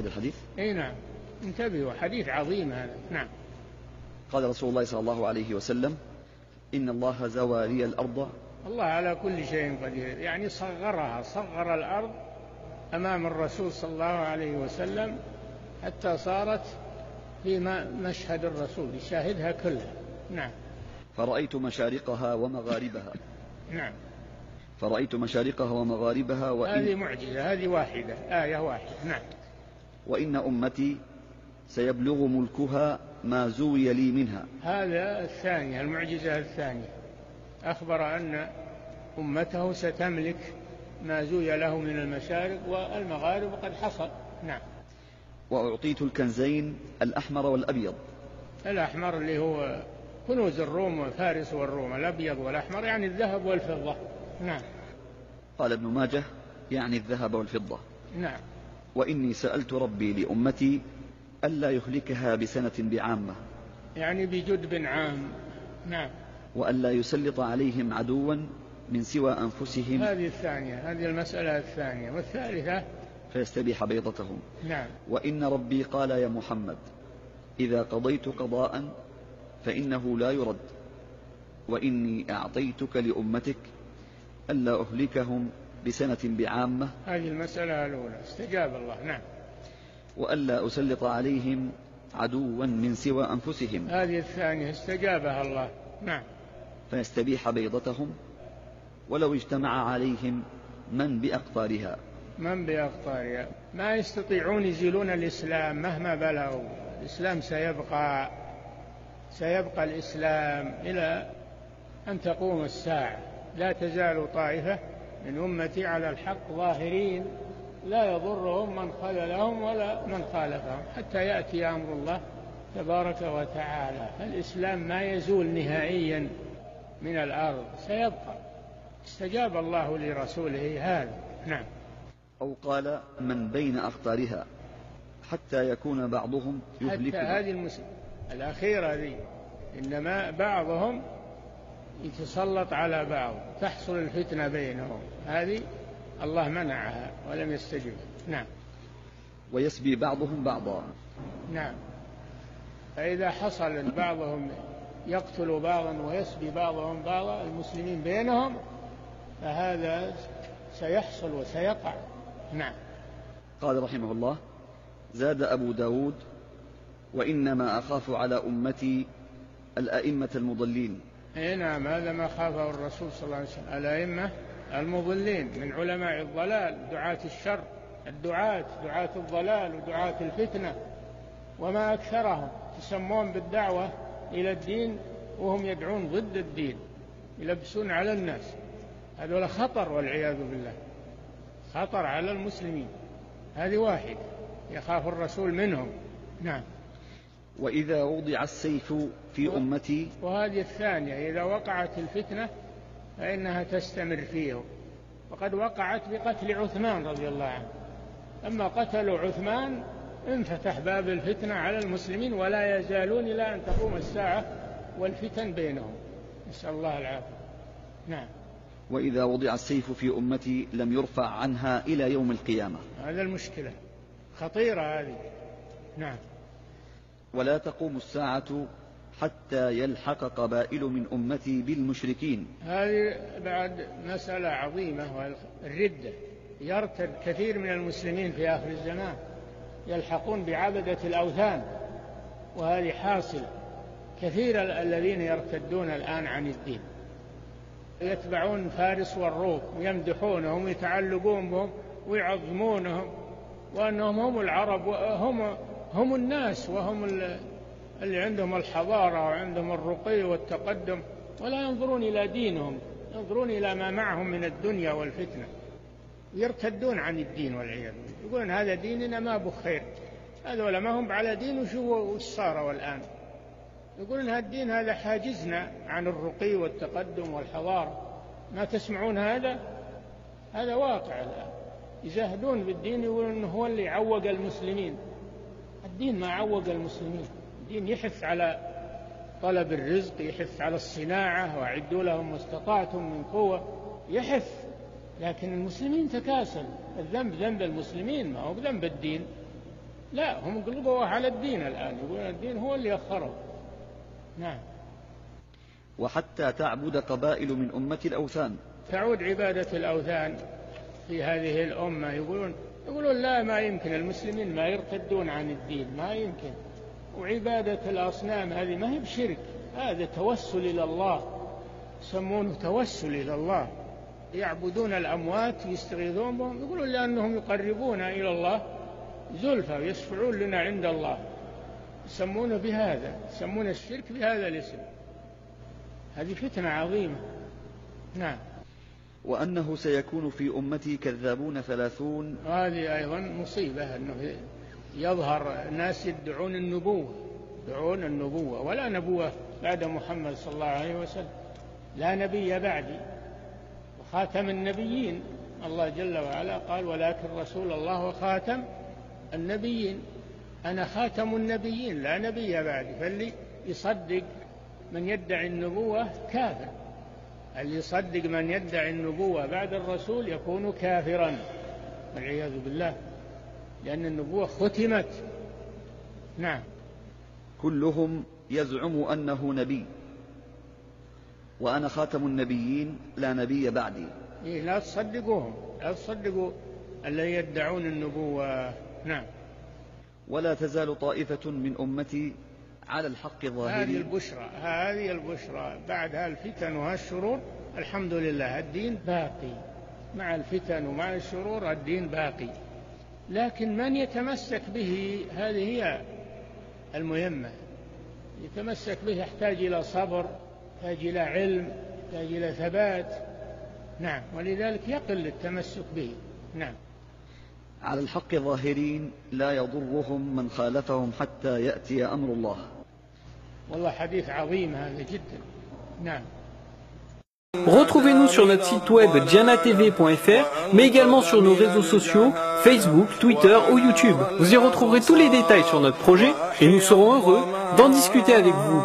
أعد الحديث؟ إي نعم. انتبهوا حديث عظيم هذا. نعم. قال رسول الله صلى الله عليه وسلم إن الله زوى لي الأرض. الله على كل شيء قدير. يعني صغرها صغر الأرض أمام الرسول صلى الله عليه وسلم حتى صارت في مشهد الرسول يشاهدها كلها. نعم. فرأيت مشارقها ومغاربها. نعم. فرأيت مشارقها ومغاربها وإن هذه معجزة هذه واحدة آية واحدة. نعم. وإن أمتي سيبلغ ملكها ما زوي لي منها. هذا الثانية المعجزة الثانية. أخبر أن أمته ستملك ما زوي له من المشارق والمغارب وقد حصل. نعم. وأعطيت الكنزين الأحمر والأبيض. الأحمر اللي هو كنوز الروم وفارس والروم الأبيض والأحمر يعني الذهب والفضة. نعم. قال ابن ماجه يعني الذهب والفضة. نعم. وإني سألت ربي لأمتي ألا يهلكها بسنة بعامة. يعني بجدب عام. نعم. وألا يسلط عليهم عدوا من سوى أنفسهم. هذه الثانية هذه المسألة الثانية. والثالثة؟ فيستبيح بيضتهم. نعم. وإن ربي قال يا محمد إذا قضيت قضاء فإنه لا يرد. وإني أعطيتك لأمتك ألا أهلكهم بسنة بعامة. هذه المسألة الأولى. استجاب الله. نعم. وألا أسلط عليهم عدوا من سوى أنفسهم. هذه الثانية استجابها الله. نعم. فيستبيح بيضتهم. ولو اجتمع عليهم من بأقطارها. من بأقطارها؟ ما يستطيعون يزيلون الإسلام مهما بلغوا. الإسلام سيبقى سيبقى الإسلام إلى أن تقوم الساعة. لا تزال طائفة من أمتي على الحق ظاهرين لا يضرهم من خذلهم ولا من خالفهم حتى يأتي أمر الله تبارك وتعالى. فالإسلام ما يزول نهائيا من الأرض سيبقى. استجاب الله لرسوله هذا. نعم. أو قال من بين أخطارها حتى يكون بعضهم يهلك حتى هذه المس... الأخيرة ذي إنما بعضهم يتسلط على بعض تحصل الفتنة بينهم. هذه الله منعها ولم يستجب. نعم. ويسبي بعضهم بعضا. نعم. فإذا حصل بعضهم يقتل بعضا ويسبي بعضهم بعضا المسلمين بينهم فهذا سيحصل وسيقع. نعم. قال رحمه الله زاد أبو داود وإنما أخاف على أمتي الأئمة المضلين. اي نعم هذا ما خافه الرسول صلى الله عليه وسلم. الأئمة المضلين من علماء الضلال دعاة الشر الدعاة دعاة الضلال ودعاة الفتنة. وما أكثرهم يسمون بالدعوة إلى الدين وهم يدعون ضد الدين يلبسون على الناس. هذول خطر والعياذ بالله خطر على المسلمين. هذه واحد يخاف الرسول منهم. نعم. وإذا وضع السيف في أمتي وهذه الثانية إذا وقعت الفتنة فإنها تستمر فيه. وقد وقعت بقتل عثمان رضي الله عنه. لما قتلوا عثمان انفتح باب الفتنة على المسلمين ولا يزالون إلى أن تقوم الساعة والفتن بينهم. نسأل الله العافية. نعم. وإذا وضع السيف في أمتي لم يرفع عنها إلى يوم القيامة. هذا المشكلة. خطيرة هذه. نعم. ولا تقوم الساعة حتى يلحق قبائل من أمتي بالمشركين. هذه بعد مسألة عظيمة الردة يرتد كثير من المسلمين في آخر الزمان يلحقون بعبدة الأوثان وهذه حاصلة. كثير الذين يرتدون الآن عن الدين. يتبعون فارس والروم ويمدحونهم ويتعلقون بهم ويعظمونهم وأنهم هم العرب وهم هم الناس وهم اللي عندهم الحضارة وعندهم الرقي والتقدم ولا ينظرون إلى دينهم ينظرون إلى ما معهم من الدنيا والفتنة. يرتدون عن الدين والعياذ بالله. يقولون هذا ديننا ما بخير هذول ما هم على دين وشو وش صاروا الآن يقولون هذا الدين هذا حاجزنا عن الرقي والتقدم والحضارة. ما تسمعون هذا؟ هذا واقع الآن. يزهدون بالدين يقولون هو اللي عوق المسلمين. الدين ما عوق المسلمين. الدين يحث على طلب الرزق يحث على الصناعة وأعدوا لهم ما استطعتم من قوة. لا هم قلبوا على الدين الآن يقولون الدين هو اللي أخره. نعم. وحتى تعبد قبائل من أمة الأوثان. تعود عبادة الأوثان في هذه الأمة يقولون يقولون لا ما يمكن. المسلمين ما يرتدون عن الدين ما يمكن. وعبادة الأصنام هذه ما هي بشرك. هذا توسل إلى الله. يسمونه توسل إلى الله. يعبدون الأموات يستغيثون بهم. يقولون لأنهم يقربون إلى الله زلفى ويشفعون لنا عند الله. يسمونه بهذا. يسمون الشرك بهذا الاسم. هذه فتنة عظيمة. نعم. وأنه سيكون في أمتي كذابون ثلاثون. هذه أيضا مصيبة أنه يظهر الناس يدعون النبوة يدعون النبوة ولا نبوة بعد محمد صلى الله عليه وسلم لا نبي بعدي. وخاتم النبيين الله جل وعلا قال ولكن رسول الله وخاتم النبيين. أنا خاتم النبيين لا نبي بعدي. فاللي يصدق من يدعي النبوة كافر. اللي يصدق من يدعي النبوة بعد الرسول يكون كافرا والعياذ بالله لأن النبوة ختمت. نعم. كلهم يزعم أنه نبي. وأنا خاتم النبيين لا نبي بعدي. إيه لا تصدقوهم لا تصدقوا الذين يدعون النبوة. نعم. ولا تزال طائفة من أمتي على الحق ظاهرين هذه البشرى هذه البشرى بعد هالفتن وهالشرور الحمد لله الدين باقي. مع الفتن ومع الشرور الدين باقي. لكن من يتمسك به؟ هذه هي المهمة. يتمسك به يحتاج إلى صبر يحتاج إلى علم يحتاج إلى ثبات. نعم ولذلك يقل التمسك به. نعم. على الحق ظاهرين لا يضرهم من خالفهم حتى يأتي أمر الله. والله حديث عظيم هذا جدا نعم Retrouvez-nous sur notre site web dianatv.fr, mais également sur nos réseaux sociaux, Facebook, Twitter ou YouTube. Vous y retrouverez tous les détails sur notre projet et nous serons heureux d'en discuter avec vous.